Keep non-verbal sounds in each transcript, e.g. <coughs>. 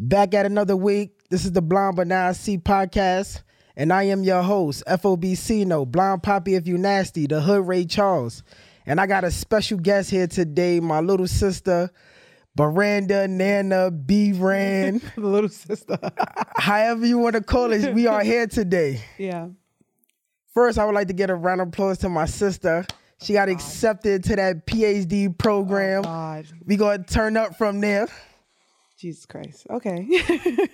Back at another week. This is the Blind But Now I See podcast, and I am your host, FOBC No, Blind Poppy If You Nasty, the Hood Ray Charles. And I got a special guest here today, my little sister, Baranda Nana B Ran. <laughs> the little sister. <laughs> However you want to call it, we are here today. yeah. First, I would like to get a round of applause to my sister. She got oh, accepted to that PhD program. Oh, God. we gonna turn up from there. Jesus Christ. Okay. <laughs>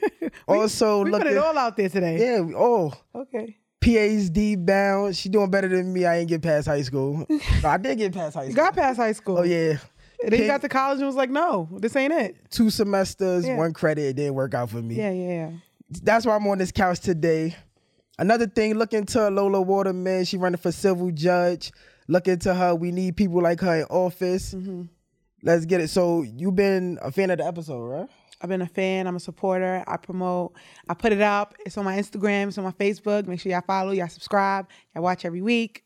Also, we look put it all out there today. Yeah, we- oh, Okay. PhD bound. She doing better than me. I ain't get past high school. <laughs> No, I did get past high You school. got past high school. Oh yeah, And then you got to college and was like, no, this ain't it. two semesters, Yeah. one credit. It didn't work out for me. Yeah, yeah, yeah. That's why I'm on this couch today. Another thing, look into Lola Waterman. She running for civil judge. Look into her. We need people like her in office. Mm-hmm. Let's get it. So you've been a fan of the episode, right? I've been a fan. I'm a supporter. I promote. I put it up. It's on my Instagram. It's on my Facebook. Make sure y'all follow. Y'all subscribe. Y'all watch every week.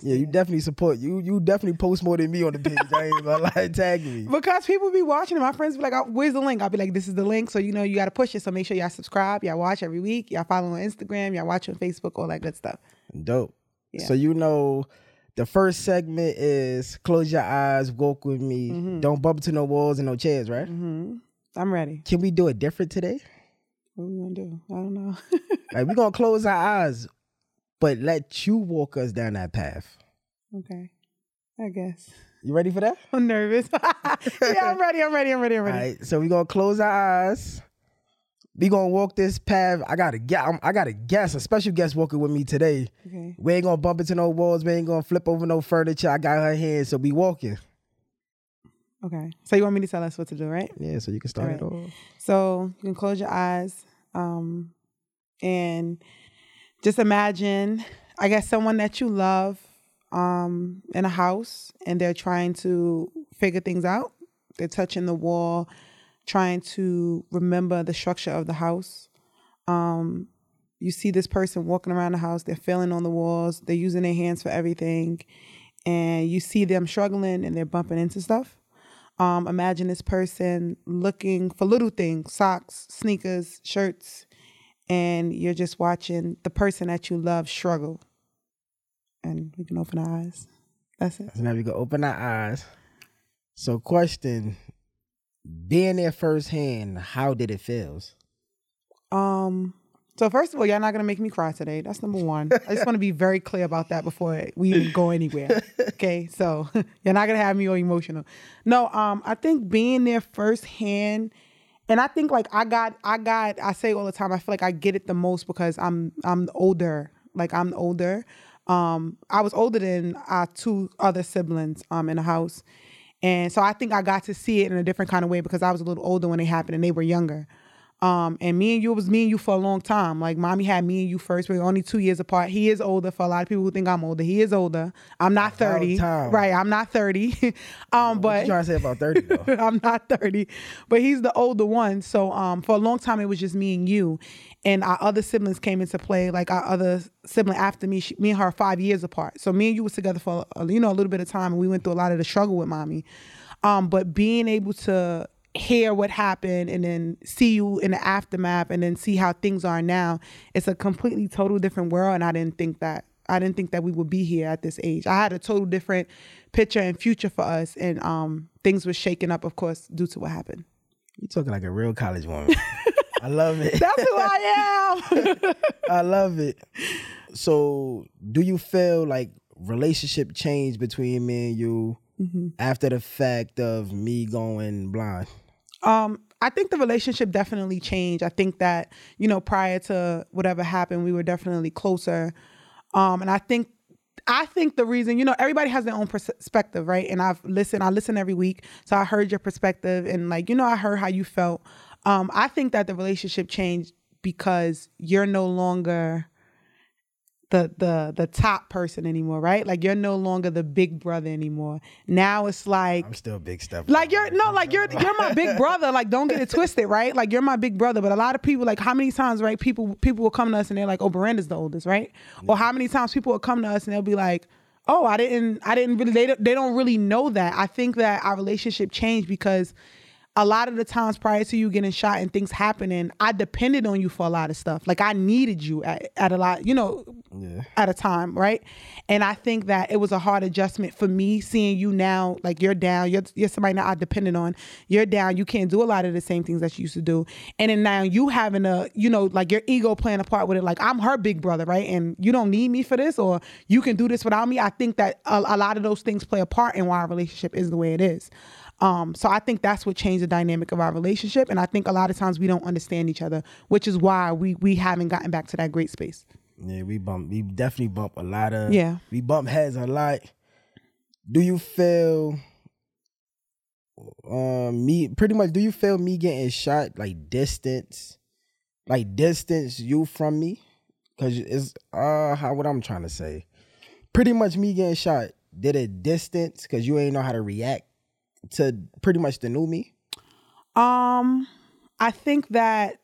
Yeah, you definitely support. You you definitely post more than me on the page. I ain't gonna lie, <laughs> tag me. Because people be watching it. My friends be like, oh, where's the link? I'll be like, this is the link. So, you know, you got to push it. So make sure y'all subscribe. Y'all watch every week. Y'all follow on Instagram. Y'all watch on Facebook, all that good stuff. Dope. Yeah. So you know, the first segment is close your eyes, walk with me. Mm-hmm. Don't bump into no walls and no chairs, right? I'm ready. Can we do it different today? What we to do? I don't know. <laughs> Like we're gonna close our eyes, but let you walk us down that path. okay. I guess. You ready for that? <laughs> I'm nervous. <laughs> yeah, I'm ready. I'm ready. I'm ready. I'm ready. right. So we're gonna close our eyes. We gonna walk this path. I gotta get. I got a guest, a special guest walking with me today. Okay. We ain't gonna bump into no walls. We ain't gonna flip over no furniture. I got her hand, so we walking. Okay. So you want me to tell us what to do, right? Yeah. So you can start it off. So you can close your eyes um, and just imagine, I guess, someone that you love um, in a house and they're trying to figure things out. They're touching the wall, trying to remember the structure of the house. Um, you see this person walking around the house, they're feeling on the walls, they're using their hands for everything, and you see them struggling and they're bumping into stuff. Um, imagine this person looking for little things, socks, sneakers, shirts, and you're just watching the person that you love struggle. And we can open our eyes. That's it. So now we can open our eyes. So question, being there firsthand, how did it feel? Um, so first of all, y'all not gonna make me cry today. That's number one. I just want to be very clear about that before we even go anywhere. Okay, so <laughs> you're not gonna have me all emotional. No, um, I think being there firsthand, and I think like I got, I got, I say all the time, I feel like I get it the most because I'm, I'm older. Like I'm older. Um, I was older than our two other siblings um in the house. And so I think I got to see it in a different kind of way because I was a little older when it happened and they were younger. Um, and me and you it was me and you for a long time. Like mommy had me and you first. We were only two years apart. He is older for a lot of people who think I'm older. He is older. I'm not thirty. time. Right. I'm not thirty. <laughs> um, What but you trying to say about 30 though? <laughs> I'm not 30, but he's the older one. So um, for a long time, it was just me and you. And our other siblings came into play, like our other sibling after me. She, me and her are five years apart. So me and you was together for uh, you know a little bit of time, and we went through a lot of the struggle with mommy. Um, but being able to hear what happened and then see you in the aftermath and then see how things are now, it's a completely total different world. And I didn't think that I didn't think that we would be here at this age. I had a total different picture and future for us, and um, things were shaken up, of course, due to what happened. you're talking like a real college woman. I love it. <laughs> That's who I am. <laughs> I love it. So, do you feel like relationship changed between me and you Mm-hmm. after the fact of me going blind? Um, I think the relationship definitely changed. I think that, you know, prior to whatever happened, we were definitely closer. Um, and I think I think the reason, you know, everybody has their own perspective, right? And I've listened, I listen every week. So I heard your perspective and like, you know, I heard how you felt. Um, I think that the relationship changed because you're no longer the the the top person anymore, right? Like you're no longer the big brother anymore. Now it's like I'm still big stuff. like you're no, like you're you're my big brother. Like don't get it twisted, right? Like you're my big brother. But a lot of people, like how many times, right? People people will come to us and they're like, "Oh, Miranda's the oldest, right?" Or how many times people will come to us and they'll be like, "Oh, I didn't, I didn't really." They don't, they don't really know that. I think that our relationship changed because a lot of the times prior to you getting shot and things happening, I depended on you for a lot of stuff. Like I needed you at, at a lot, you know, Yeah. at a time, right? And I think that it was a hard adjustment for me seeing you now, like you're down, you're, you're somebody that I depended on, you're down, you can't do a lot of the same things that you used to do. And then now you having a, you know, like your ego playing a part with it, like I'm her big brother, right? And you don't need me for this or you can do this without me. I think that a, a lot of those things play a part in why our relationship is the way it is. Um, so I think that's what changed the dynamic of our relationship. And I think a lot of times we don't understand each other, which is why we we haven't gotten back to that great space. Yeah, we bump. We definitely bump a lot of. Yeah. we bump heads a lot. Do you feel? Um, me pretty much. Do you feel me getting shot like distance, like distance you from me? Cause it's uh how what I'm trying to say. Pretty much me getting shot did a distance because you ain't know how to react to pretty much the new me. Um, I think that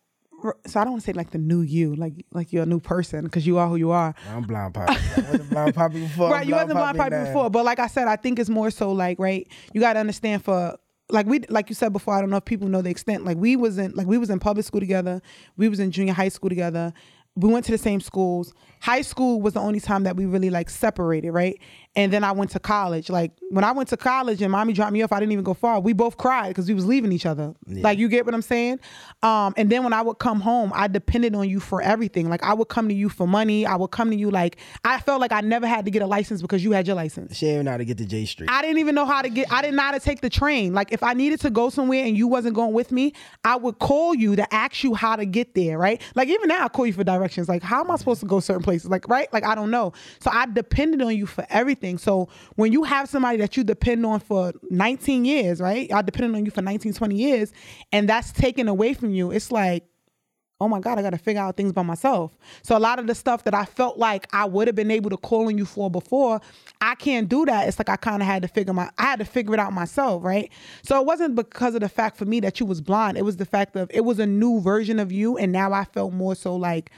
so I don't want to say like the new you, like like you're a new person because you are who you are. I'm blind poppy. I wasn't blind poppy <laughs> before. Right, you wasn't blind Poppy now. before, but like I said, I think it's more so like right. You got to understand for like we like you said before. I don't know if people know the extent. Like we was in like we was in public school together. We was in junior high school together. We went to the same schools. High school was the only time that we really like separated, right? And then I went to college. Like when I went to college and mommy dropped me off, I didn't even go far. We both cried because we was leaving each other. Like you get what I'm saying? Um, and then when I would come home, I depended on you for everything. Like I would come to you for money. I would come to you like I felt like I never had to get a license because you had your license. She ain't know how to get to J Street. I didn't even know how to get. I didn't know how to take the train. Like if I needed to go somewhere and you wasn't going with me, I would call you to ask you how to get there. Right? Like even now, I call you for directions. Like how am I supposed to go certain places? Like right? Like I don't know. So I depended on you for everything. So when you have somebody that you depend on for 19 years, right? I depended on you for 19, 20 years, and that's taken away from you. It's like oh my God, I got to figure out things by myself. So a lot of the stuff that I felt like I would have been able to call on you for before, I can't do that. It's like I kind of had to figure my, I had to figure it out myself, right? So it wasn't because of the fact for me that you was blind. It was the fact of it was a new version of you, and now I felt more so like.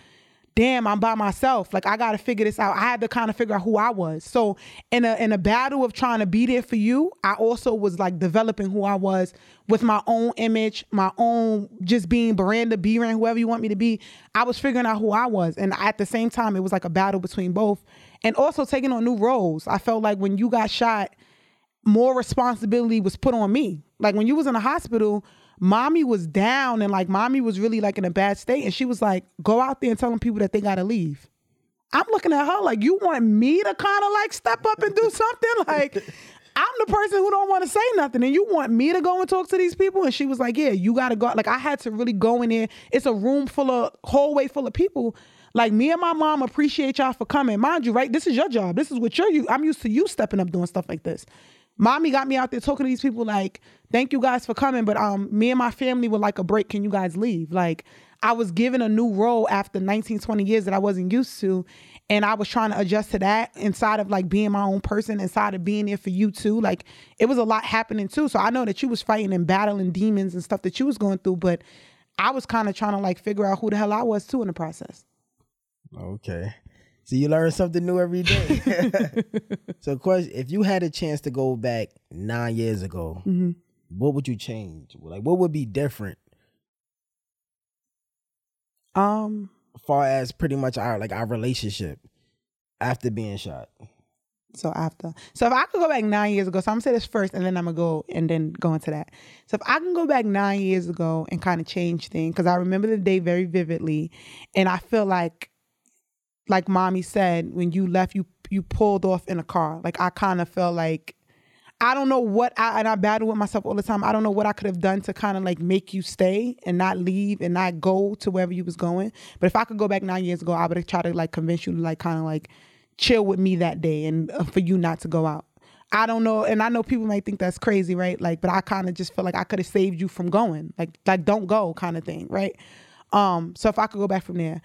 Damn, I'm by myself. Like I gotta figure this out. I had to kind of figure out who I was. So in a in a battle of trying to be there for you, I also was like developing who I was with my own image, my own just being Miranda, B-Ran, whoever you want me to be. I was figuring out who I was. And at the same time, it was like a battle between both. And also taking on new roles. I felt like when you got shot, more responsibility was put on me. Like when you was in the hospital, mommy was down and like mommy was really like in a bad state. And she was like, go out there and telling people that they gotta leave. I'm looking at her like, you want me to kind of like step up and do <laughs> something? Like, I'm the person who don't want to say nothing, and you want me to go and talk to these people? And she was like, yeah, you got to go. Like, I had to really go in there. It's a room full of, hallway full of people. Like, me and my mom appreciate y'all for coming. Mind you, right? This is your job. This is what you're, you. I'm used to you stepping up doing stuff like this. Mommy got me out there talking to these people like, thank you guys for coming, but um, me and my family would like a break. Can you guys leave? Like, I was given a new role after 19, 20 years that I wasn't used to. And I was trying to adjust to that inside of like being my own person, inside of being there for you too. Like it was a lot happening too. So I know that you was fighting and battling demons and stuff that you was going through, but I was kind of trying to like figure out who the hell I was too in the process. Okay. So you learn something new every day. <laughs> <laughs> so, question: If you had a chance to go back nine years ago, Mm-hmm. what would you change? Like, what would be different, Um, far as pretty much our like our relationship after being shot? So after, so if I could go back nine years ago, so I'm gonna say this first, and then I'm gonna go and then go into that. So if I can go back nine years ago and kind of change things, because I remember the day very vividly, and I feel like, like mommy said, when you left, you you pulled off in a car. Like I kind of felt like I don't know what I and I battle with myself all the time. I don't know what I could have done to kind of like make you stay and not leave and not go to wherever you was going. But if I could go back nine years ago, I would have tried to like convince you to like kind of like chill with me that day and uh, for you not to go out. I don't know, and I know people might think that's crazy, right? Like, but I kind of just feel like I could have saved you from going, like, like don't go, kind of thing, right? Um, so if I could go back from there,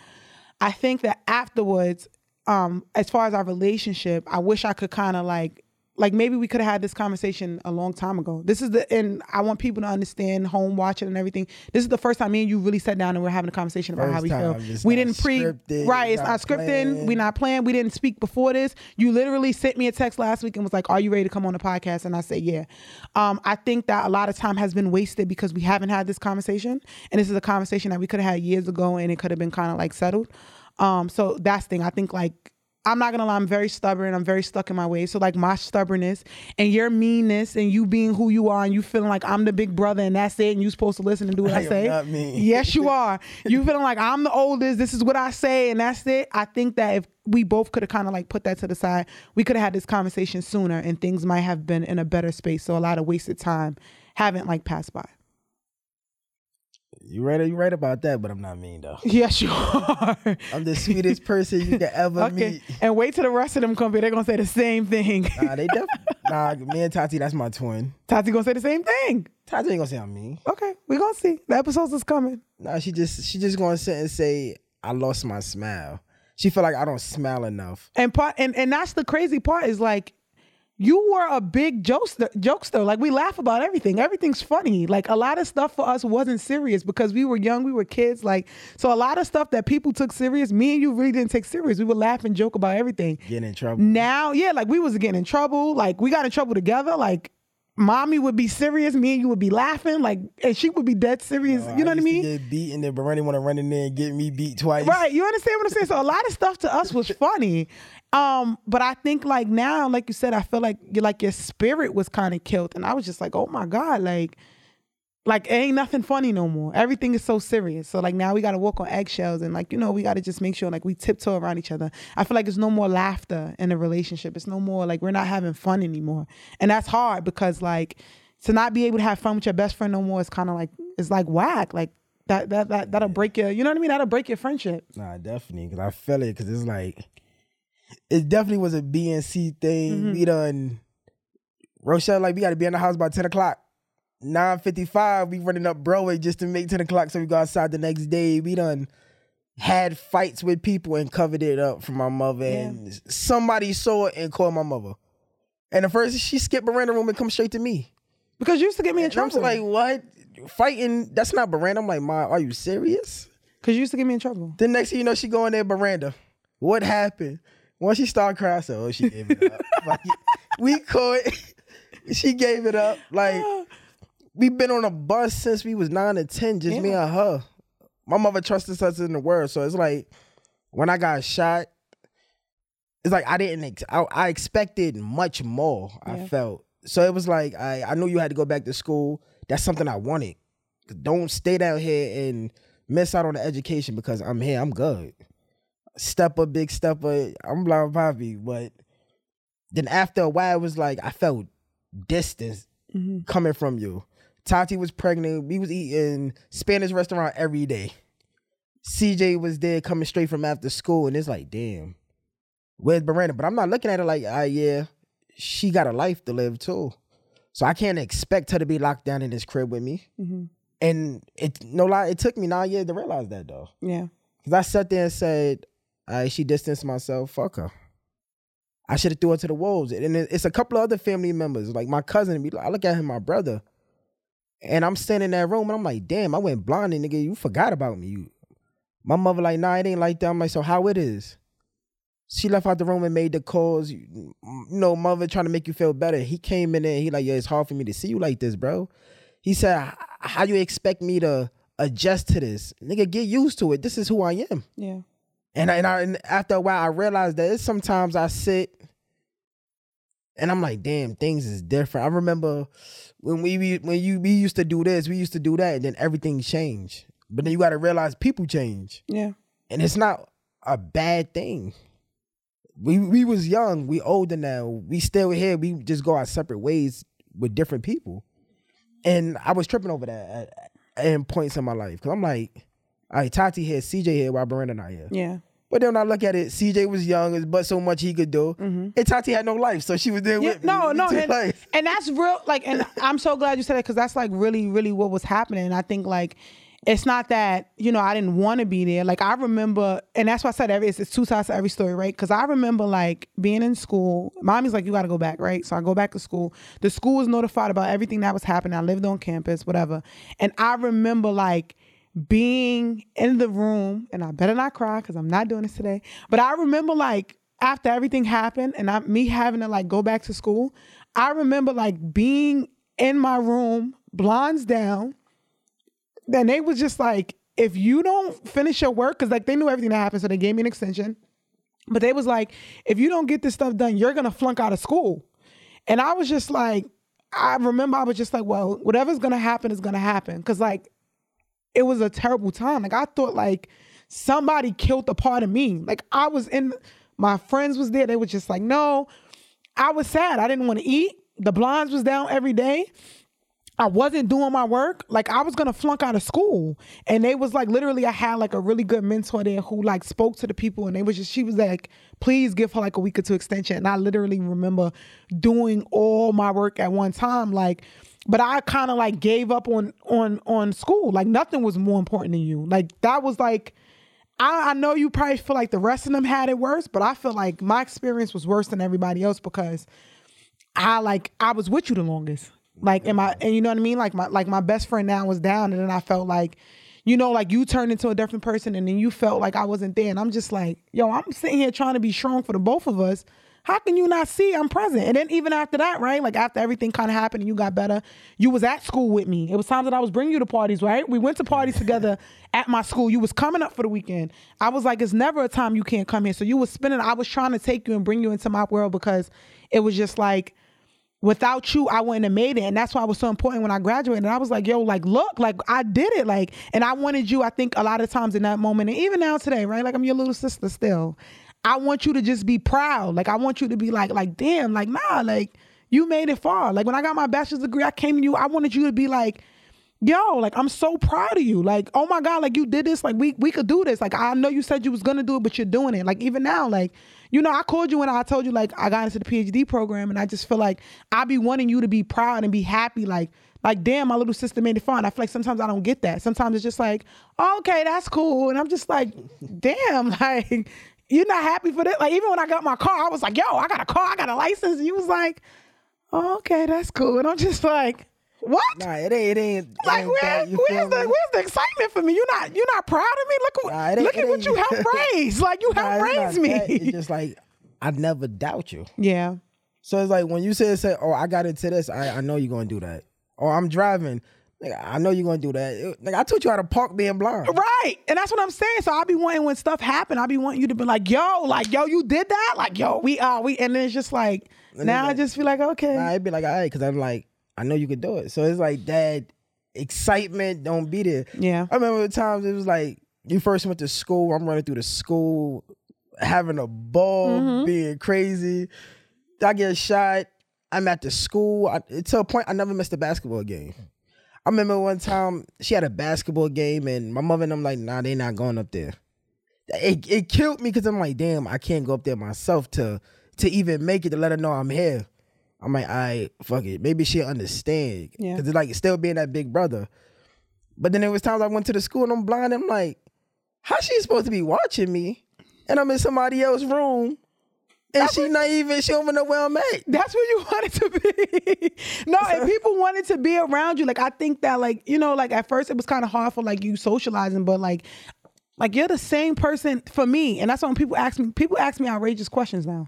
I think that afterwards, um, as far as our relationship, I wish I could kind of like like maybe we could have had this conversation a long time ago. This is the and I want people to understand home watching and everything. This is the first time me and you really sat down and we're having a conversation about First how we feel. We didn't pre scripted, right. It's not scripted. planned. We not playing. We didn't speak before this. You literally sent me a text last week and was like, "Are you ready to come on the podcast?" And I said, "Yeah." Um, I think that a lot of time has been wasted because we haven't had this conversation, and this is a conversation that we could have had years ago, and it could have been kind of like settled. Um, so that's the thing. I think like I'm not gonna lie, I'm very stubborn. I'm very stuck in my ways. So like my stubbornness and your meanness and you being who you are and you feeling like I'm the big brother and that's it and you're supposed to listen and do what I I, say. Yes, you <laughs> are. You feeling like I'm the oldest. This is what I say and that's it. I think that if we both could have kind of like put that to the side, we could have had this conversation sooner and things might have been in a better space. So a lot of wasted time haven't like passed by. You right? You right about that, but I'm not mean though. <laughs> Yes, you are. I'm the sweetest person you can ever <laughs> okay. meet. And wait till the rest of them come here. They're gonna say the same thing. Nah, they def- <laughs> nah, me and Tati, that's my twin. Tati gonna say the same thing. Tati ain't gonna say I'm mean. Okay, we gonna see. The episodes is coming. Nah, she just she just gonna sit and say I lost my smile. She feel like I don't smile enough. And part and, and that's the crazy part is like you were a big jokester, jokester. Like we laugh about everything. Everything's funny. Like a lot of stuff for us wasn't serious because we were young, we were kids. Like so, a lot of stuff that people took serious, me and you really didn't take serious. We would laugh and joke about everything. Getting in trouble. Now, yeah, like we was getting in trouble. Like we got in trouble together. Like mommy would be serious, me and you would be laughing. Like and she would be dead serious. you know what I used to mean? Get beat and then Bernie want to run in there and get me beat twice. Right. You understand what I'm saying? So a lot of stuff to us was <laughs> funny. Um, but I think like now, like you said, I feel like you like your spirit was kind of killed. And I was just like, oh my God, like like it ain't nothing funny no more. Everything is so serious. So like now we gotta walk on eggshells and like, you know, we gotta just make sure like we tiptoe around each other. I feel like there's no more laughter in a relationship. It's no more like we're not having fun anymore. And that's hard because like to not be able to have fun with your best friend no more is kind of like it's like whack. Like that that that that'll break your you know what I mean? That'll break your friendship. Nah, definitely, because I feel it. Because it's like, it definitely was a B and C thing. Mm-hmm. We done, Rochelle, like we got to be in the house by ten o'clock. Nine fifty five, we running up Broadway just to make ten o'clock, so we go outside the next day. We done had fights with people and covered it up from my mother, and somebody saw it and called my mother. And the first, she skipped Miranda room and come straight to me. Because you used to get me in trouble. like, what? Fighting? That's not Miranda. I'm like, Ma, are you serious? Because you used to get me in trouble. The next thing you know, she go in there, Miranda. What happened? Once she started crying, I said, oh, she gave it up. <laughs> like, we caught <laughs> She gave it up. Like, <sighs> we've been on a bus since we was nine and ten, just me and her. My mother trusted us in the world. So it's like, when I got shot, it's like I didn't, ex- I, I expected much more, I felt. So it was like, I, I knew you had to go back to school. That's something I wanted. Don't stay down here and miss out on the education because I'm here. I'm good. Step up, big stepper. I'm blind poppy. But then after a while, it was like I felt distance coming from you. Tati was pregnant. We was eating Spanish restaurant every day. CJ was there coming straight from after school, and it's like, damn, where's Miranda? But I'm not looking at her like, ah, yeah, she got a life to live too. So I can't expect her to be locked down in this crib with me. And it no lie, it took me nine years to realize that though. Yeah. Cause I sat there and said, uh, she distanced myself, fuck her. I should have threw her to the wolves. And it- it's a couple of other family members, like my cousin. I look at him, my brother, and I'm standing in that room, and I'm like, damn, I went blind, and nigga, you forgot about me. You, my mother like, nah, it ain't like that. I'm like, so how it is? She left out the room and made the calls. You know, mother trying to make you feel better. He came in there. He like, yeah, it's hard for me to see you like this, bro. He said, "H- how you expect me to adjust to this? Nigga, get used to it. This is who I am. Yeah. And I, and, I, and after a while, I realized that it's sometimes I sit and I'm like, damn, things is different. I remember when we when you we used to do this, we used to do that, and then everything changed. But then you got to realize people change, Yeah. and it's not a bad thing. We we was young, we older now. We still here. We just go our separate ways with different people, and I was tripping over that at, at points in my life because I'm like, all right, Tati here, CJ here, while Brandon not here. Yeah. But then when I look at it, CJ was young, but so much he could do. And Tati had no life, so she was there Mm-hmm. Yeah, with me. no, no, and, and that's real. Like, and <laughs> I'm so glad you said that because that's like really, really what was happening. And I think like it's not that you know I didn't want to be there. Like I remember, and that's why I said every it's, it's two sides to every story, right? Because I remember like being in school. Mommy's like, you got to go back, right? So I go back to school. The school was notified about everything that was happening. I lived on campus, whatever. And I remember like being in the room, and I better not cry because I'm not doing this today. But I remember like after everything happened, and I, me having to like go back to school, I remember like being in my room, blinds down. Then they was just like, if you don't finish your work, because like they knew everything that happened, so they gave me an extension. But they was like, if you don't get this stuff done, you're gonna flunk out of school. And I was just like, I remember I was just like, well, whatever's gonna happen is gonna happen. Cause like it was a terrible time. Like I thought like somebody killed a part of me. Like I was in my friends was there. They were just like, no. I was sad. I didn't want to eat. The blinds was down every day. I wasn't doing my work. Like I was gonna flunk out of school. And they was like literally I had like a really good mentor there who like spoke to the people and they was just she was like, please give her like a week or two extension. And I literally remember doing all my work at one time. Like but I kind of like gave up on on on school. Like nothing was more important than you. Like that was like I, I know you probably feel like the rest of them had it worse, but I feel like my experience was worse than everybody else because I like I was with you the longest. Like and my and you know what I mean? Like my like my best friend now was down and then I felt like, you know, like you turned into a different person and then you felt like I wasn't there. And I'm just like, yo, I'm sitting here trying to be strong for the both of us. How can you not see I'm present? And then even after that, right? Like after everything kind of happened and you got better, you was at school with me. It was times that I was bringing you to parties, right? We went to parties together at my school. You was coming up for the weekend. I was like, it's never a time you can't come here. So you was spending. I was trying to take you and bring you into my world because it was just like without you, I wouldn't have made it. And that's why it was so important when I graduated. And I was like, yo, like, look, like I did it. Like, and I wanted you, I think a lot of times in that moment, and even now today, right? Like I'm your little sister still. I want you to just be proud. Like I want you to be like, like, damn, like, nah, like you made it far. Like when I got my bachelor's degree, I came to you, I wanted you to be like, yo, like I'm so proud of you. Like, oh my God, like you did this. Like we we could do this. Like I know you said you was gonna do it, but you're doing it. Like even now, like, you know, I called you when I told you like I got into the PhD program and I just feel like I be wanting you to be proud and be happy. Like, like damn, my little sister made it fun. I feel like sometimes I don't get that. Sometimes it's just like, okay, that's cool. And I'm just like, damn, <laughs> like you're not happy for this. Like even when I got my car, I was like, yo, I got a car, I got a license. And you was like, oh, okay, that's cool. And I'm just like, what? Nah, it ain't. It ain't. it Like ain't where, that, where's the me? where's the excitement for me? You're not you're not proud of me. Look Nah, look at what you helped <laughs> raise. Like you Nah, helped raise me. that. It's just like I never doubt you. yeah. So it's like when you say, say, oh, I got into this, I, I know you're gonna do that. Or I'm driving, like, I know you're gonna do that. It- like I taught you how to park being blind. Right. And that's what I'm saying. So I'll be wanting when stuff happen, I'll be wanting you to be like, yo, like, yo, you did that? Like, yo, we are we and then it's just like And now it's I just feel like, okay. Nah, it'd be like, all right, because I'm like, I know you could do it. So it's like that excitement don't be there. Yeah. I remember the times it was like you first went to school. I'm running through the school, having a ball, Mm-hmm. being crazy. I get shot. I'm at the school. I, to a point, I never missed a basketball game. I remember one time she had a basketball game, and my mother and I'm like, nah, they not going up there. It it killed me because I'm like, damn, I can't go up there myself to to even make it to let her know I'm here. I'm like, all right, fuck it. Maybe she'll understand. Yeah. Cause it's like still being that big brother. But then there was times I went to the school and I'm blind. I'm like, how she supposed to be watching me? And I'm in somebody else's room. And she not even, she don't even know where I'm at. That's where you <laughs> wanted to be. no, and people wanted to be around you. Like I think that like, you know, like at first it was kind of hard for like you socializing, but like like you're the same person for me. And that's when people ask me people ask me outrageous questions now.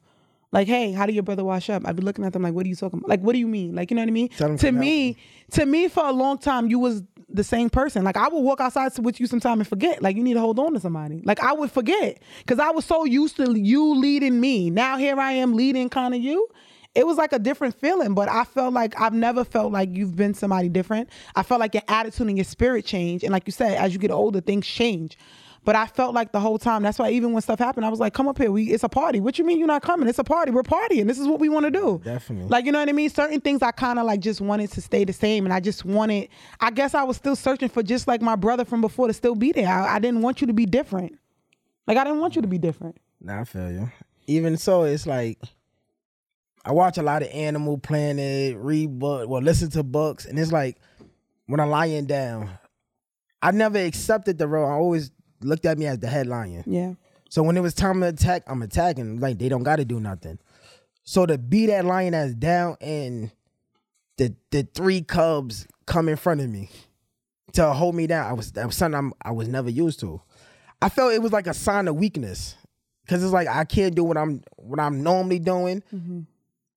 Like, hey, how did your brother wash up? I'd be looking at them like, what are you talking about? Like, what do you mean? Like, you know what I mean? To me, to me, for a long time, you was the same person. Like, I would walk outside with you sometime and forget. Like, you need to hold on to somebody. Like, I would forget because I was so used to you leading me. Now here I am leading kind of you. it was like a different feeling. But I felt like I've never felt like you've been somebody different. I felt like your attitude and your spirit changed. And like you said, as you get older, things change. But I felt like the whole time. That's why even when stuff happened, I was like, "Come up here. We it's a party. What you mean you're not coming? It's a party. We're partying. This is what we want to do." Definitely. Like you know what I mean. Certain things I kind of like just wanted to stay the same, and I just wanted. I guess I was still searching for just like my brother from before to still be there. I, I didn't want you to be different. Like I didn't want you to be different. Nah, I feel you. Even so, it's like I watch a lot of Animal Planet, read book, well, listen to books, and it's like when I'm lying down, I never accepted the role. I always looked at me as the head lion. Yeah. So when it was time to attack, I'm attacking. Like they don't got to do nothing. So to be that lion that's down and the the three cubs come in front of me to hold me down, I was that was something I'm, I was never used to. I felt it was like a sign of weakness because it's like I can't do what I'm what I'm normally doing. Mm-hmm.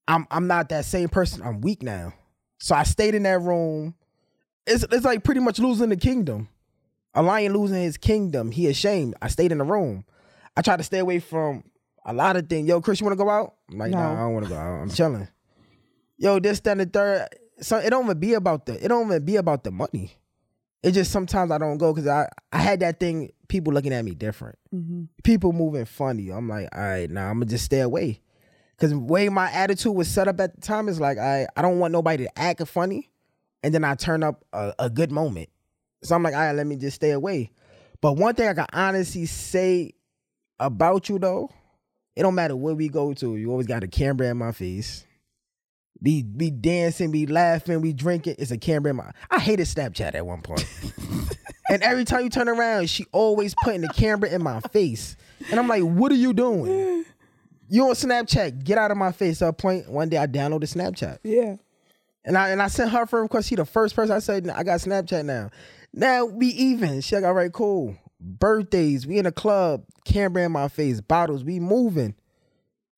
I'm I'm not that same person. I'm weak now. So I stayed in that room. It's it's like pretty much losing the kingdom. A lion losing his kingdom. He ashamed. I stayed in the room. I tried to stay away from a lot of things. Yo, Chris, you want to go out? I'm like, No. nah, I don't want to go out. I'm chilling. Yo, this, that, and the third. So it don't even be about the. It don't even be about the money. It just sometimes I don't go because I I had that thing. People looking at me different. Mm-hmm. People moving funny. I'm like, all right, now I'm gonna just stay away. Cause the way my attitude was set up at the time is like I I don't want nobody to act funny, and then I turn up a, a good moment. So I'm like, all right, let me just stay away. But one thing I can honestly say about you though, it don't matter where we go to, you always got a camera in my face. Be be dancing, be laughing, be drinking. It's a camera in my. I hated Snapchat at one point. <laughs> and every time you turn around, she always putting the camera in my face, and I'm like, what are you doing? <laughs> You on Snapchat? Get out of my face. At a point, one day I downloaded Snapchat. Yeah. And I and I sent her for because she the first person I said I got Snapchat now. Now we even. She like, all right, cool. Birthdays, we in a club, camera in my face, bottles, we moving.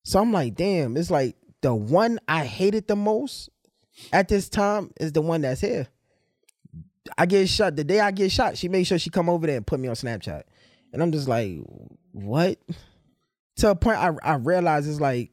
So I'm like, damn, it's like the one I hated the most at this time is the one that's here. I get shot. The day I get shot, she made sure she come over there and put me on Snapchat. And I'm just like, what? To a point I I realize it's like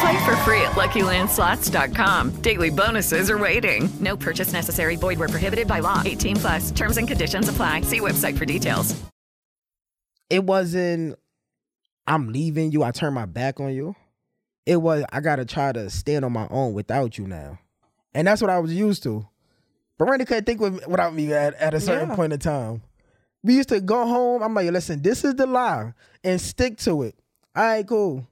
Play for free at LuckyLandSlots.com. Daily bonuses are waiting. No purchase necessary. Void where prohibited by law. 18 plus. Terms and conditions apply. See website for details. it wasn't I'm leaving you, I turn my back on you. It was I gotta try to stand on my own without you now. And that's what I was used to. But Randy couldn't think with, without me at, at a certain Yeah. point in time. We used to go home. I'm like, listen, this is the lie and stick to it. All right, cool.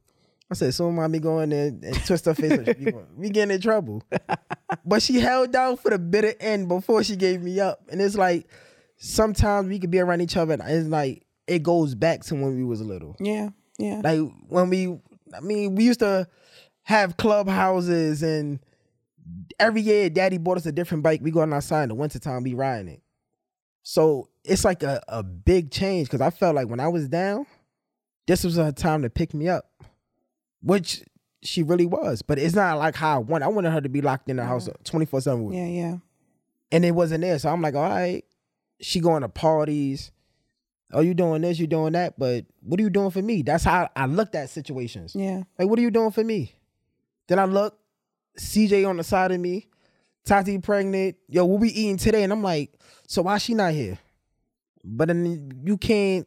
I said, so mommy going there and twist her face. "We getting in trouble. <laughs> but she held down for the bitter end before she gave me up. And it's like sometimes we could be around each other and it's like it goes back to when we was little. Yeah. Yeah. Like when we I mean, we used to have clubhouses and every year daddy bought us a different bike. We going outside in the wintertime, we riding it. So it's like a, a big change because I felt like when I was down, this was her time to pick me up. Which she really was. But it's not like how I wanted. I wanted her to be locked in the house 24 7 yeah. Yeah. and it wasn't there. So I'm like, all right. She going to parties. Oh, you doing this, you doing that, but what are you doing for me? That's how I looked at situations. Yeah. Like, what are you doing for me? Then I look, CJ on the side of me, Tati pregnant. Yo, what we eating today? And I'm like, so why she not here? But then you can't,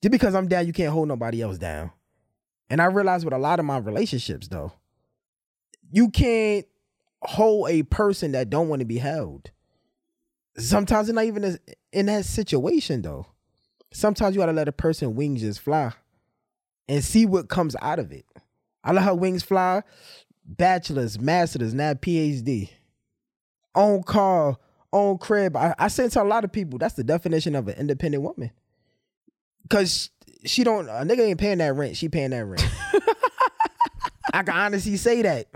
just because I'm down, you can't hold nobody else down. And I realized with a lot of my relationships, though, you can't hold a person that don't want to be held. Sometimes it's not even in that situation, though. Sometimes you gotta let a person wings just fly and see what comes out of it. I let her wings fly, bachelor's, master's, now PhD. Own car, own crib. I, I say to a lot of people, that's the definition of an independent woman. Cause she don't a nigga ain't paying that rent, she paying that rent. <laughs> I can honestly say that.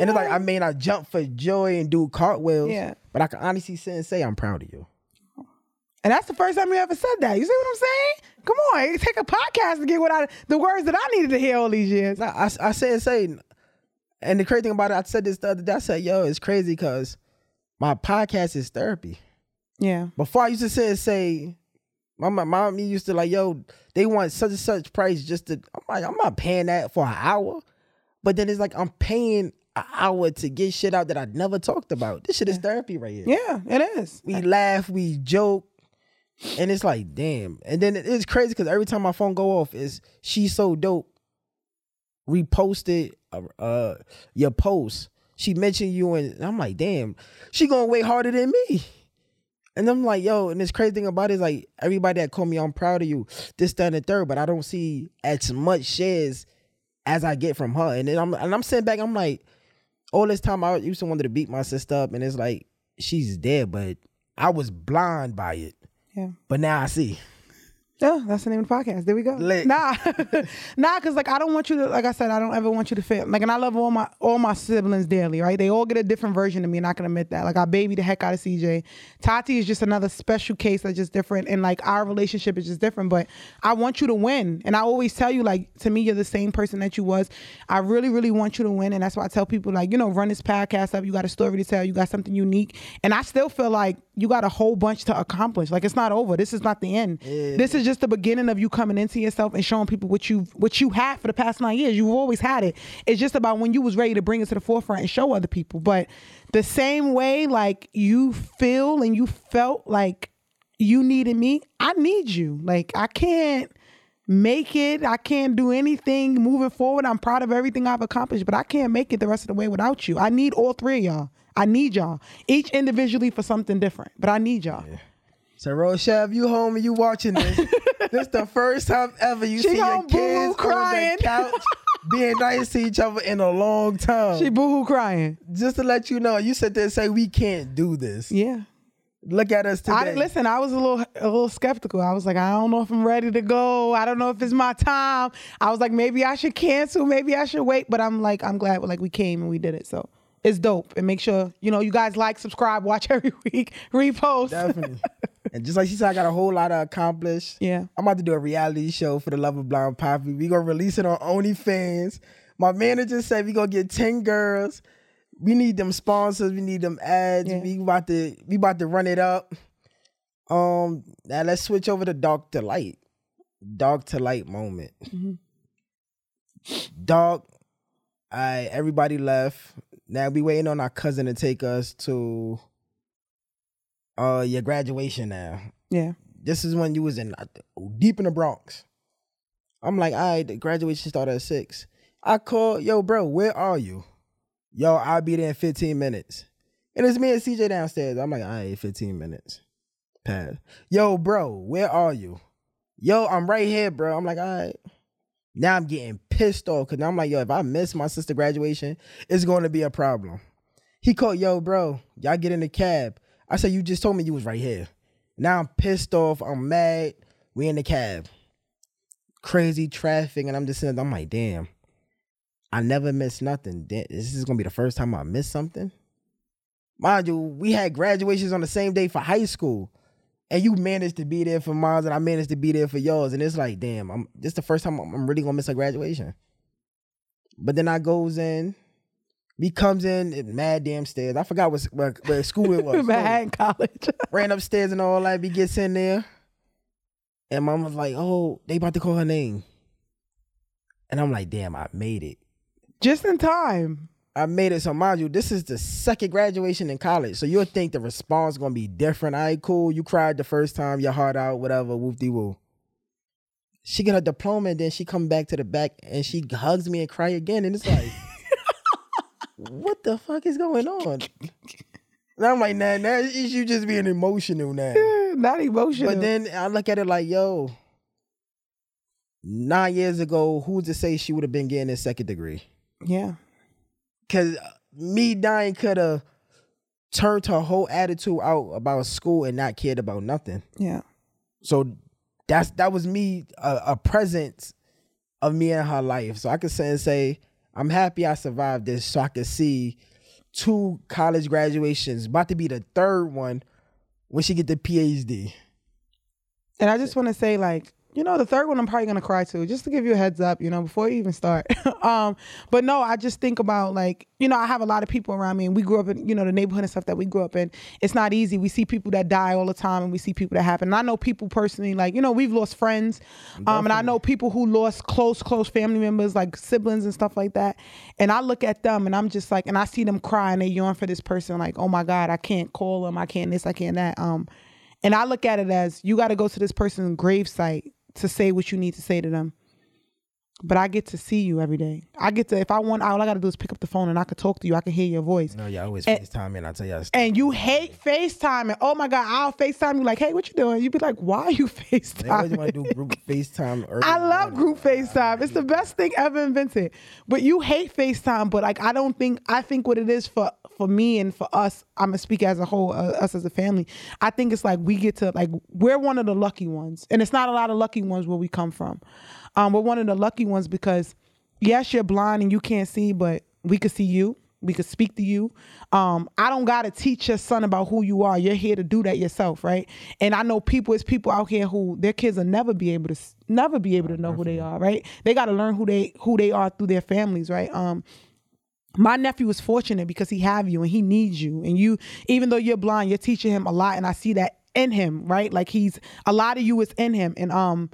And it's like I may not jump for joy and do cartwheels, Yeah. but I can honestly sit and say I'm proud of you. And that's the first time you ever said that. You see what I'm saying? Come on, it take a podcast to get what I the words that I needed to hear all these years. Nah, I, I said say, and the crazy thing about it, I said this the other day. I said, "Yo, it's crazy because my podcast is therapy." Yeah. Before I used to say say, my my mom used to like, "Yo, they want such and such price just to." I'm like, I'm not paying that for an hour, but then it's like I'm paying an hour to get shit out that I never talked about. This shit is therapy right here. Yeah, it is. We laugh, we joke, and it's like, damn. And then it's crazy because every time my phone go off, is she's so dope. Reposted uh, uh your post. She mentioned you, and I'm like, damn, she gonna wait harder than me. And I'm like, yo, and this crazy thing about it is like everybody that call me, I'm proud of you, this, that, and the third, but I don't see as much shares as I get from her. And then I'm and I'm sitting back, I'm like, all this time I used to want to beat my sister up, and it's like she's dead, but I was blind by it. Yeah. But now I see. Yeah, that's the name of the podcast. There we go. Lit. Nah, <laughs> nah, because like I don't want you to, like I said, I don't ever want you to fail. like, and I love all my all my siblings dearly, right? They all get a different version of me, and I can admit that. Like I baby the heck out of CJ. Tati is just another special case that's just different, and like our relationship is just different. But I want you to win, and I always tell you, like to me, you're the same person that you was. I really, really want you to win, and that's why I tell people, like you know, run this podcast up. You got a story to tell. You got something unique, and I still feel like you got a whole bunch to accomplish. Like it's not over. This is not the end. This is just the beginning of you coming into yourself and showing people what you what you had for the past nine years. You've always had it. It's just about when you was ready to bring it to the forefront and show other people. But the same way, like you feel and you felt like you needed me, I need you. Like I can't make it. I can't do anything moving forward. I'm proud of everything I've accomplished, but I can't make it the rest of the way without you. I need all three of y'all. I need y'all, each individually for something different, but I need y'all. So Rochelle, if you home and you watching this, <laughs> this the first time ever you She see your home kids crying. on the couch <laughs> being nice to each other in a long time. She boohoo crying. Just to let you know, you sit there and say we can't do this. Yeah. Look at us today. I listen. I was a little a little skeptical. I was like, I don't know if I'm ready to go. I don't know if it's my time. I was like, maybe I should cancel. Maybe I should wait. But I'm like, I'm glad like we came and we did it. So it's dope. And make sure you know you guys like, subscribe, watch <laughs> every week, repost. Definitely. <laughs> and just like she said, I got a whole lot to accomplish. Yeah. I'm about to do a reality show for the Love of Blind Poppy. We gonna release it on OnlyFans. My manager said we gonna get 10 girls. We need them sponsors, we need them ads. Yeah. We about to we about to run it up. Um now let's switch over to dark to light. Dark to light moment. Dark. I everybody left. Now we waiting on our cousin to take us to uh your graduation now. Yeah. This is when you was in uh, deep in the Bronx. I'm like, all right, the graduation started at six. I call, yo, bro, where are you? Yo, I'll be there in 15 minutes. And it's me and CJ downstairs. I'm like, all right, 15 minutes. Pass. Yo, bro, where are you? Yo, I'm right here, bro. I'm like, all right. Now I'm getting pissed off because now I'm like, yo, if I miss my sister graduation, it's going to be a problem. He called, yo, bro, y'all get in the cab. I said, you just told me you was right here. Now I'm pissed off. I'm mad. We in the cab. Crazy traffic, and I'm just sitting. I'm like, damn. I never miss nothing. This is gonna be the first time I miss something. Mind you, we had graduations on the same day for high school, and you managed to be there for mine, and I managed to be there for yours. And it's like, damn, I'm this the first time I'm, really gonna miss a graduation. But then I goes in, he comes in, and mad damn stairs. I forgot what where, where school it <laughs> was. Manhattan College. <laughs> Ran upstairs and all that. He gets in there. And mom was like, "Oh, they about to call her name," and I'm like, "Damn, I made it." Just in time. I made it. So mind you, this is the second graduation in college. So you'll think the response gonna be different. All right, cool. You cried the first time, your heart out, whatever, whoop de woo. She get her diploma and then she come back to the back and she hugs me and cry again. And it's like, <laughs> what the fuck is going on? And I'm like, nah, nah, you just being emotional now. Not emotional. But then I look at it like, yo, nine years ago, who's to say she would have been getting a second degree? Yeah. Cause uh, me dying could have turned her whole attitude out about school and not cared about nothing. Yeah. So that's that was me a, a presence of me in her life. So I could say and say I'm happy I survived this. So I could see two college graduations, about to be the third one when she get the PhD. And I just want to say, like, you know, the third one I'm probably gonna cry to, just to give you a heads up, you know, before you even start. <laughs> um, but no, I just think about like, you know, I have a lot of people around me, and we grew up in, you know, the neighborhood and stuff that we grew up in. It's not easy. We see people that die all the time, and we see people that happen. And I know people personally, like, you know, we've lost friends, um, and I know people who lost close, close family members, like siblings and stuff like that. And I look at them, and I'm just like, and I see them cry, and they yearn for this person, like, oh my God, I can't call them, I can't this, I can't that. Um, and I look at it as you got to go to this person's gravesite to say what you need to say to them. But I get to see you every day. I get to if I want, all I got to do is pick up the phone and I could talk to you. I can hear your voice. No, yeah, I always And- FaceTime and I tell y'all And you hate FaceTime. And oh my God, I'll FaceTime you like, hey, what you doing? You'd be like, why are you <laughs> They always want to do group <laughs> FaceTime. I love group FaceTime. It's the best thing ever invented. But you hate FaceTime. But like, I don't think I think what it is for for me and for us. I'm gonna speak as a whole, uh, us as a family. I think it's like we get to like we're one of the lucky ones, and it's not a lot of lucky ones where we come from. Um, we're one of the lucky ones because yes, you're blind and you can't see, but we could see you. We could speak to you. Um, I don't gotta teach your son about who you are. You're here to do that yourself, right? And I know people, it's people out here who their kids will never be able to never be able to know who they are, right? They gotta learn who they who they are through their families, right? Um, my nephew is fortunate because he have you and he needs you and you even though you're blind you're teaching him a lot and i see that in him right like he's a lot of you is in him and um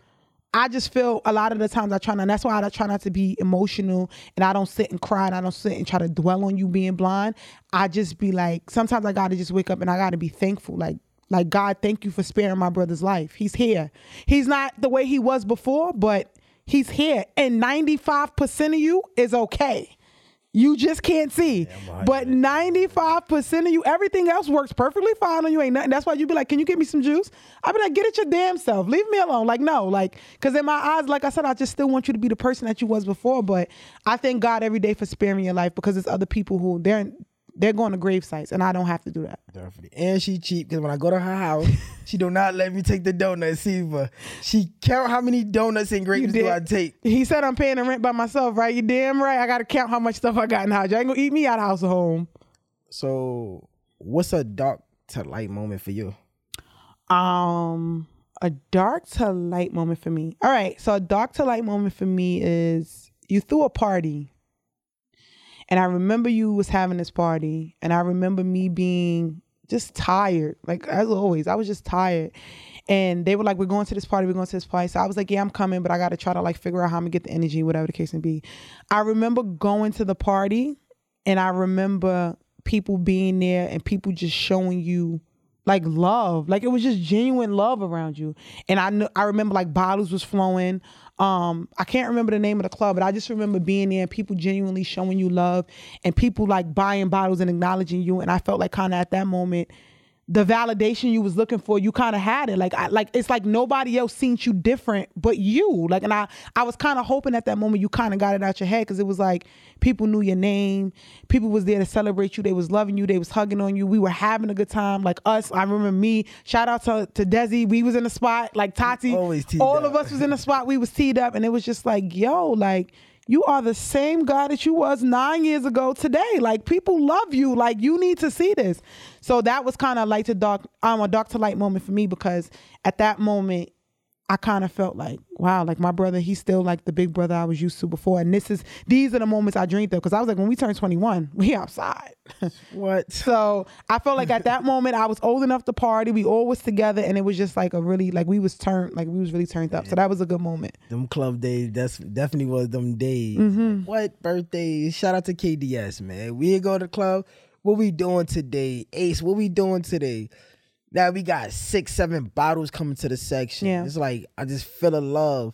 I just feel a lot of the times I try not, that's why I try not to be emotional and I don't sit and cry and I don't sit and try to dwell on you being blind. I just be like, sometimes I gotta just wake up and I gotta be thankful. Like, like God, thank you for sparing my brother's life. He's here. He's not the way he was before, but he's here. And 95% of you is okay. You just can't see. but 95% of you, everything else works perfectly fine on you. Ain't nothing. That's why you'd be like, can you give me some juice? I'd be like, get it your damn self. Leave me alone. Like, no, like, because in my eyes, like I said, I just still want you to be the person that you was before. But I thank God every day for sparing your life because there's other people who they're they're going to grave sites and I don't have to do that. Definitely. And she cheap because when I go to her house, <laughs> she do not let me take the donut either. She count how many donuts and grapes do I take. He said I'm paying the rent by myself, right? You damn right. I got to count how much stuff I got in the house. You ain't gonna eat me out of house or home. So, what's a dark to light moment for you? Um, a dark to light moment for me. All right, so a dark to light moment for me is you threw a party, and I remember you was having this party, and I remember me being just tired, like as always. I was just tired, and they were like, "We're going to this party. We're going to this party." So I was like, "Yeah, I'm coming, but I got to try to like figure out how I'm gonna get the energy, whatever the case may be." I remember going to the party, and I remember people being there and people just showing you like love. Like it was just genuine love around you. And i kn- i remember like bottles was flowing. Um i can't remember the name of the club but i just remember being there and people genuinely showing you love and people like buying bottles and acknowledging you. And i felt like kind of at that moment the validation you was looking for, you kind of had it. Like, I, like it's like nobody else seen you different but you. Like, and I, I was kind of hoping at that moment you kind of got it out your head because it was like people knew your name, people was there to celebrate you, they was loving you, they was hugging on you, we were having a good time. Like us, I remember me. Shout out to to Desi, we was in the spot. Like Tati, Always all up. of us was in the spot. We was teed up, and it was just like, yo, like you are the same guy that you was nine years ago today. Like people love you. Like you need to see this. So that was kind of light to dark, um, a dark to light moment for me because at that moment, I kind of felt like, wow, like my brother, he's still like the big brother I was used to before. And this is these are the moments I dreamed of because I was like, when we turned 21, <laughs> we outside. What? so I felt like at that moment I was old enough to party. We all was together, and it was just like a really like we was turned like we was really turned up. So that was a good moment. Them club days, that's definitely was them days. Mm-hmm. What birthdays? Shout out to KDS, man. We ain't go to the club. What we doing today? Ace, what we doing today? Now we got six, seven bottles coming to the section. Yeah. It's like I just feel a love.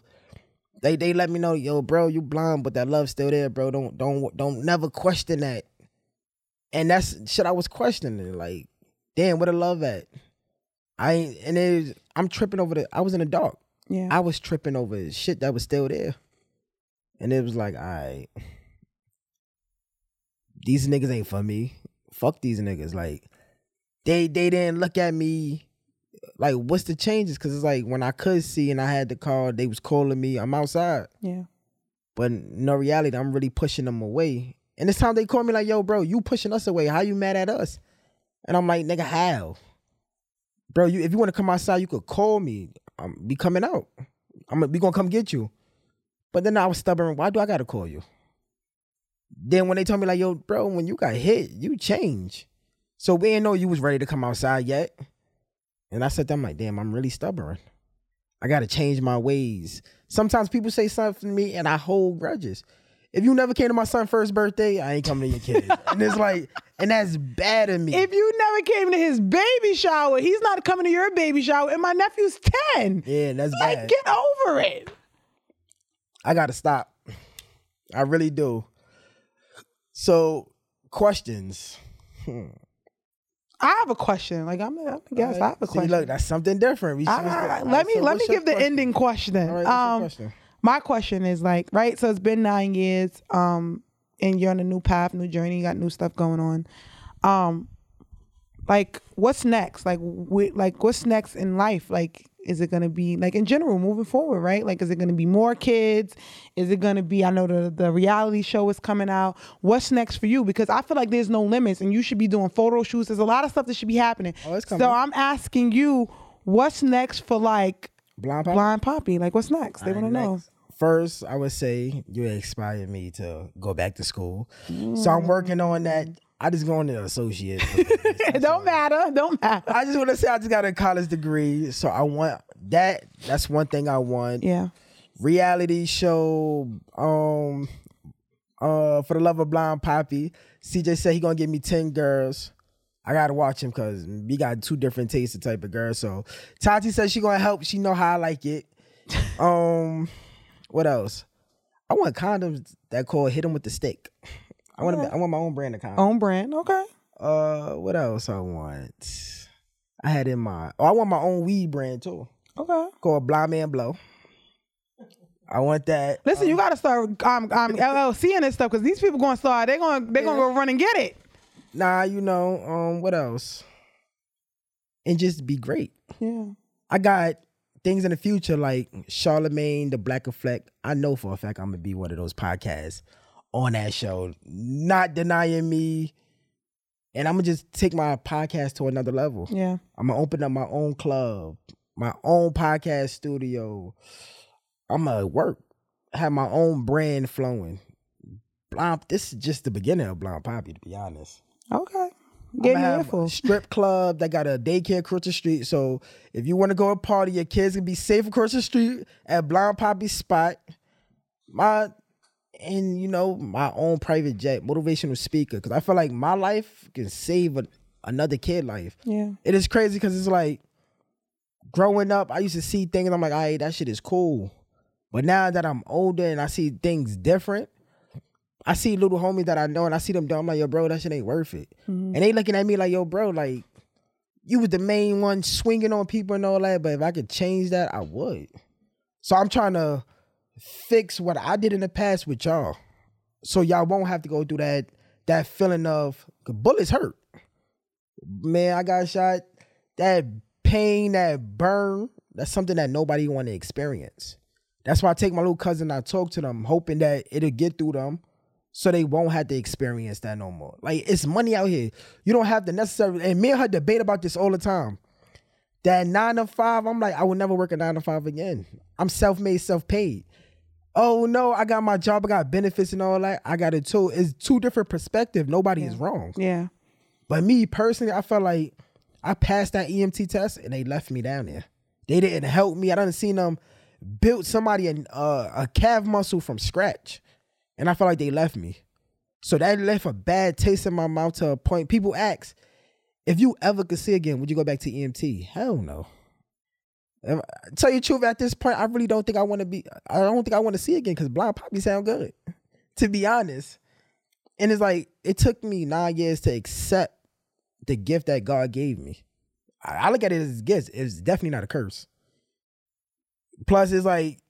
They they let me know, yo, bro, you blind, but that love's still there, bro. Don't don't don't never question that. And that's shit I was questioning. Like, damn, where the love at? I ain't and it I'm tripping over the I was in the dark. Yeah. I was tripping over shit that was still there. And it was like, all right, these niggas ain't for me. Fuck these niggas. Like, they they didn't look at me like what's the changes? Cause it's like when I could see and I had the call, they was calling me, I'm outside. yeah. But no reality, I'm really pushing them away. And this time they call me like, yo, bro, you pushing us away. How you mad at us? And I'm like, nigga, how? Bro, you if you want to come outside, you could call me. I'm be coming out. I'm gonna be gonna come get you. But then I was stubborn. Why do I gotta call you? Then when they told me like, yo, bro, when you got hit, you change. So we didn't know you was ready to come outside yet. And I said, to them like, damn, I'm really stubborn. I gotta change my ways. Sometimes people say something to me and I hold grudges. If you never came to my son's first birthday, I ain't coming to your kid. and it's like, and that's bad of me. If you never came to his baby shower, he's not coming to your baby shower. And my nephew's 10. yeah, that's bad. Like, bad. get over it. I gotta stop. I really do. So, questions. Hmm. I have a question. Like, I'm, I'm a guess. I have a See, question. look, that's something different. We I- switched. I- let me so let me give the ending question. All right, what's your um, question? my question is like, right? So it's been nine years, um, and you're on a new path, new journey, you got new stuff going on. Um, like, what's next? Like, wh- like what's next in life? Like, is it gonna be like in general moving forward, right? Like, is it gonna be more kids? Is it gonna be? I know the the reality show is coming out. What's next for you? Because I feel like there's no limits, and you should be doing photo shoots. There's a lot of stuff that should be happening. Oh, it's coming. so. I'm asking you, what's next for like Blind Poppy? Blind Poppy? Like, what's next? They want to know. First, I would say you inspired me to go back to school. So mm. I'm working on that. I just go to an associate. It <laughs> don't matter. Don't matter. I just want to say I just got a college degree, so I want that. That's one thing I want. Yeah. Reality show. Um. Uh, for the love of blind Poppy, CJ said he gonna give me ten girls. I gotta watch him because we got two different tastes of type of girls. So Tati said she gonna help. She know how I like it. <laughs> um, what else? I want condoms that call hit him with the stick. I want I want my own brand of. Own brand. Okay. Uh, what else I want? I had in my. Oh, I want my own weed brand too, Okay. called Blind Man Blow. I want that. Listen, you gotta start um, um <laughs> LLC and this stuff because these people gonna start. They're gonna they're gonna go run and get it. Nah, you know. Um, what else? And just be great. Yeah. I got things in the future like Charlemagne, the Black Effect. I know for a fact I'm gonna be one of those podcasts on that show. Not denying me. And I'm gonna just take my podcast to another level. Yeah. I'm gonna open up my own club, my own podcast studio. I'm gonna work, have my own brand flowing. Blind, this is just the beginning of Blind Poppy, to be honest. Okay. Get me have info. a strip club that got a daycare across the street. So if you want to go to a party, your kids can be safe across the street at Blind Poppy's spot. My and you know my own private jet, motivational speaker, because I feel like my life can save a, another kid life. Yeah. It is crazy because it's like growing up, I used to see things and I'm like, all right, that shit is cool. But now that I'm older and I see things different, I see little homies that I know and I see them doing, I'm like, yo, bro, that shit ain't worth it. Mm-hmm. And they looking at me like, yo, bro, like, you was the main one swinging on people and all that, but if I could change that, I would. So I'm trying to fix what I did in the past with y'all. So y'all won't have to go through that that feeling of bullets hurt. Man, I got shot. That pain, that burn, that's something that nobody want to experience. That's why I take my little cousin, I talk to them, hoping that it'll get through them so they won't have to experience that no more. Like it's money out here. You don't have the necessary and me and her debate about this all the time. That nine to five, I'm like, I will never work a nine to five again. I'm self-made, self-paid. Oh no, I got my job, I got benefits and all that. I got it too. It's two different perspectives. Nobody is wrong. Yeah. But me personally, I felt like I passed that EMT test and they left me down there. They didn't help me. I didn't see them build somebody a, uh, a calf muscle from scratch, and I felt like they left me. So that left a bad taste in my mouth to a point. People ask, if you ever could see again, would you go back to EMT? Hell no. If- tell you the truth, at this point, I really don't think I want to be. I don't think I want to see again because blind poppy sound good. <laughs> To be honest, and it's like it took me nine years to accept the gift that God gave me. I, I look at it as a gift. It's definitely not a curse. Plus, it's like,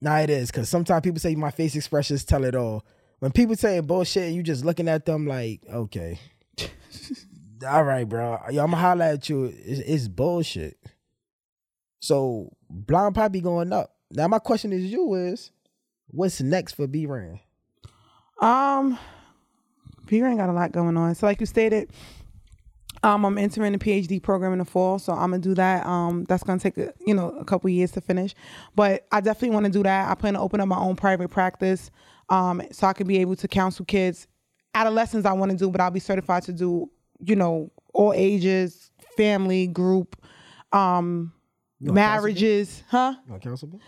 nah, it is because sometimes people say my face expressions tell it all. When people say bullshit, you just looking at them like, okay, <laughs> all right, bro. Yo, I'm gonna holler at you. It's, it's bullshit. So blind poppy going up. Now my question is you is, what's next for B Ran? Um, Peter ain't got a lot going on. So like you stated, um, I'm entering the PhD program in the fall, so I'm gonna do that. Um, that's gonna take you know a couple years to finish, but I definitely want to do that. I plan to open up my own private practice, um, so I can be able to counsel kids. Adolescents, I want to do, but I'll be certified to do, you know, all ages, family, group, um, marriages, huh? You want counsel me?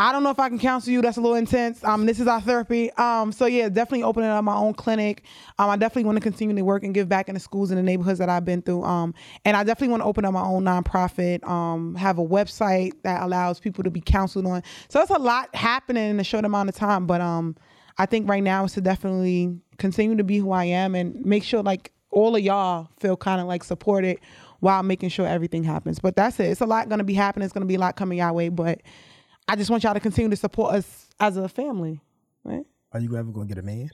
I don't know if I can counsel you. That's a little intense. Um, this is our therapy. Um, so yeah, definitely opening up my own clinic. Um, I definitely want to continue to work and give back in the schools and the neighborhoods that I've been through. Um, and I definitely want to open up my own nonprofit. Um, have a website that allows people to be counseled on. So that's a lot happening in a short amount of time. But um, I think right now is to definitely continue to be who I am and make sure like all of y'all feel kind of like supported while making sure everything happens. But that's it. It's a lot going to be happening. It's going to be a lot coming our way. But I just want y'all to continue to support us as a family. Right? Are you ever gonna get a man?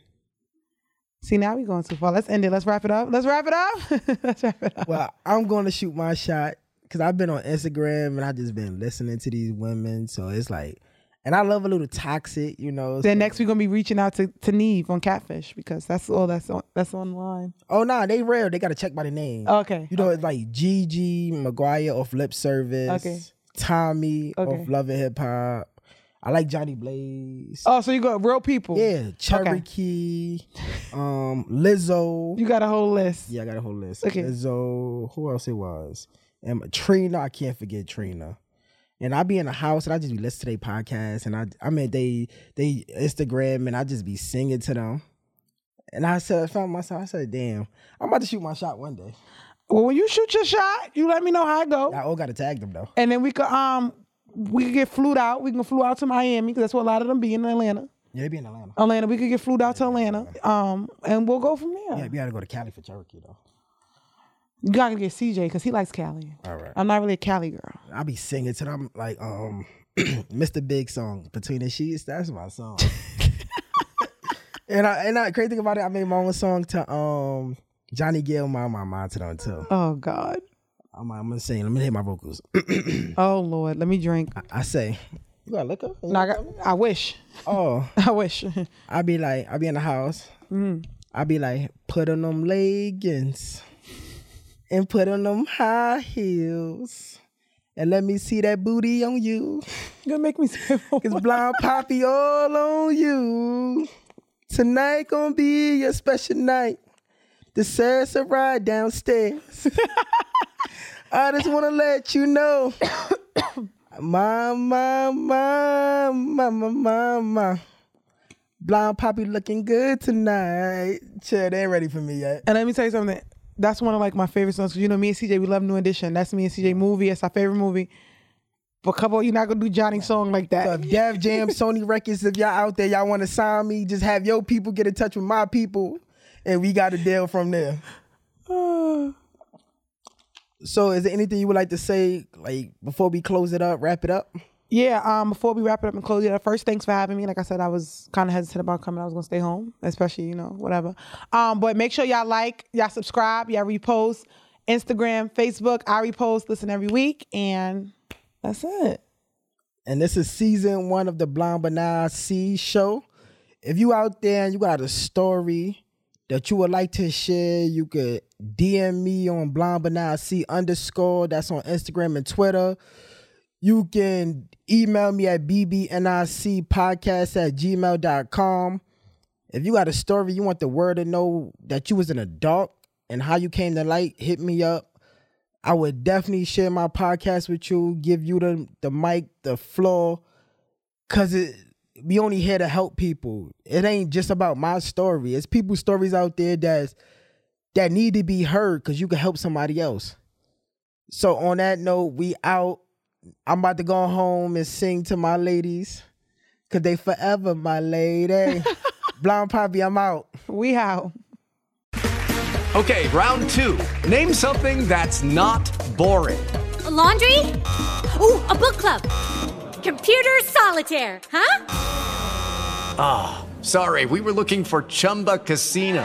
See, now we're going too far. Let's end it. Let's wrap it up. Let's wrap it up. <laughs> Let's wrap it up. Well, I'm going to shoot my shot because I've been on Instagram and I just been listening to these women. So it's like, and I love a little toxic, you know. Then so- next we're gonna be reaching out to, to Nev on Catfish because that's all that's on that's online. Oh nah, they real. They gotta check by the name. Okay. You know, it's like Gigi Maguire off Lip Service. Okay. Tommie Okay. off Love and Hip Hop. I like Johnny Blaze. Oh, so you got real people. Yeah, Cherokee, um, Lizzo. You got a whole list. Yeah, I got a whole list. Okay. Lizzo. Who else it was? And Trina. I can't forget Trina. And I be in the house and I just be listening to their podcast and I I mean they they Instagram and I just be singing to them. And I said I found myself, I said, damn, I'm about to shoot my shot one day. Well, when you shoot your shot, you let me know how it go, I all gotta tag them though. and then we could um we could get flued out. We can flew out to Miami because that's where a lot of them be in Atlanta. Yeah, they be in Atlanta. Atlanta, we could get flued out to Atlanta. Um, and we'll go from there. Yeah, we gotta go to Cali for Cherokee though. You gotta get CJ because he likes Cali. All right. I'm not really a Cali girl. I be singing to them like um <clears throat> Mr. Big song, Between the Sheets. That's my song. <laughs> and I and I crazy thing about it, I made my own song to um Johnny Gill, my my mind to them too. Oh God. I'm, I'm gonna sing. Let me hit my vocals. <clears throat> Oh Lord. Let me drink. I say, you got liquor? You No, I, got got. I wish. Oh, <laughs> I wish. I be like, I be in the house. I be like, put on them leggings and put on them high heels. And let me see that booty on you. You gonna make me more. Cause blind poppy all on you. Tonight gonna be your special night. The Sarah ride downstairs. <laughs> I just wanna let you know. <coughs> My, my, my, my, my, my, my. Blind poppy looking good tonight. Chill, they ain't ready for me yet. And let me tell you something. That's one of like my favorite songs. you know, me and CJ, we love New Edition. That's me and CJ movie. It's our favorite movie. But couple, you're not gonna do Johnny song like that. if Def Jam, <laughs> Sony Records, if y'all out there, y'all want to sign me, just have your people get in touch with my people, and we got a deal from there. <sighs> So, is there anything you would like to say, like before we close it up, wrap it up? Yeah, um, before we wrap it up and close it up, first, thanks for having me. Like I said, I was kind of hesitant about coming. I was gonna stay home, especially, you know, whatever. Um, but make sure y'all like, y'all subscribe, y'all repost, Instagram, Facebook, I repost, listen every week, and that's it. And this is season one of the Blind But Now I See show. If you out there and you got a story that you would like to share, you could DM me on blonde now C underscore. That's on Instagram and Twitter. You can email me at bbnicpodcast at gmail.com. If you got a story you want the world to know that you was an adult and how you came to light, hit me up. I would definitely share my podcast with you, give you the the mic, the floor, cause it we only here to help people. It ain't just about my story. It's people's stories out there that's that need to be heard because you can help somebody else. So on that note, we out. I'm about to go home and sing to my ladies. Cause they forever my lady. <laughs> Blind Poppy, I'm out. We out. Okay, round two. Name something that's not boring. A laundry? Ooh, a book club. Computer solitaire, huh? Ah, oh, sorry, we were looking for Chumba Casino.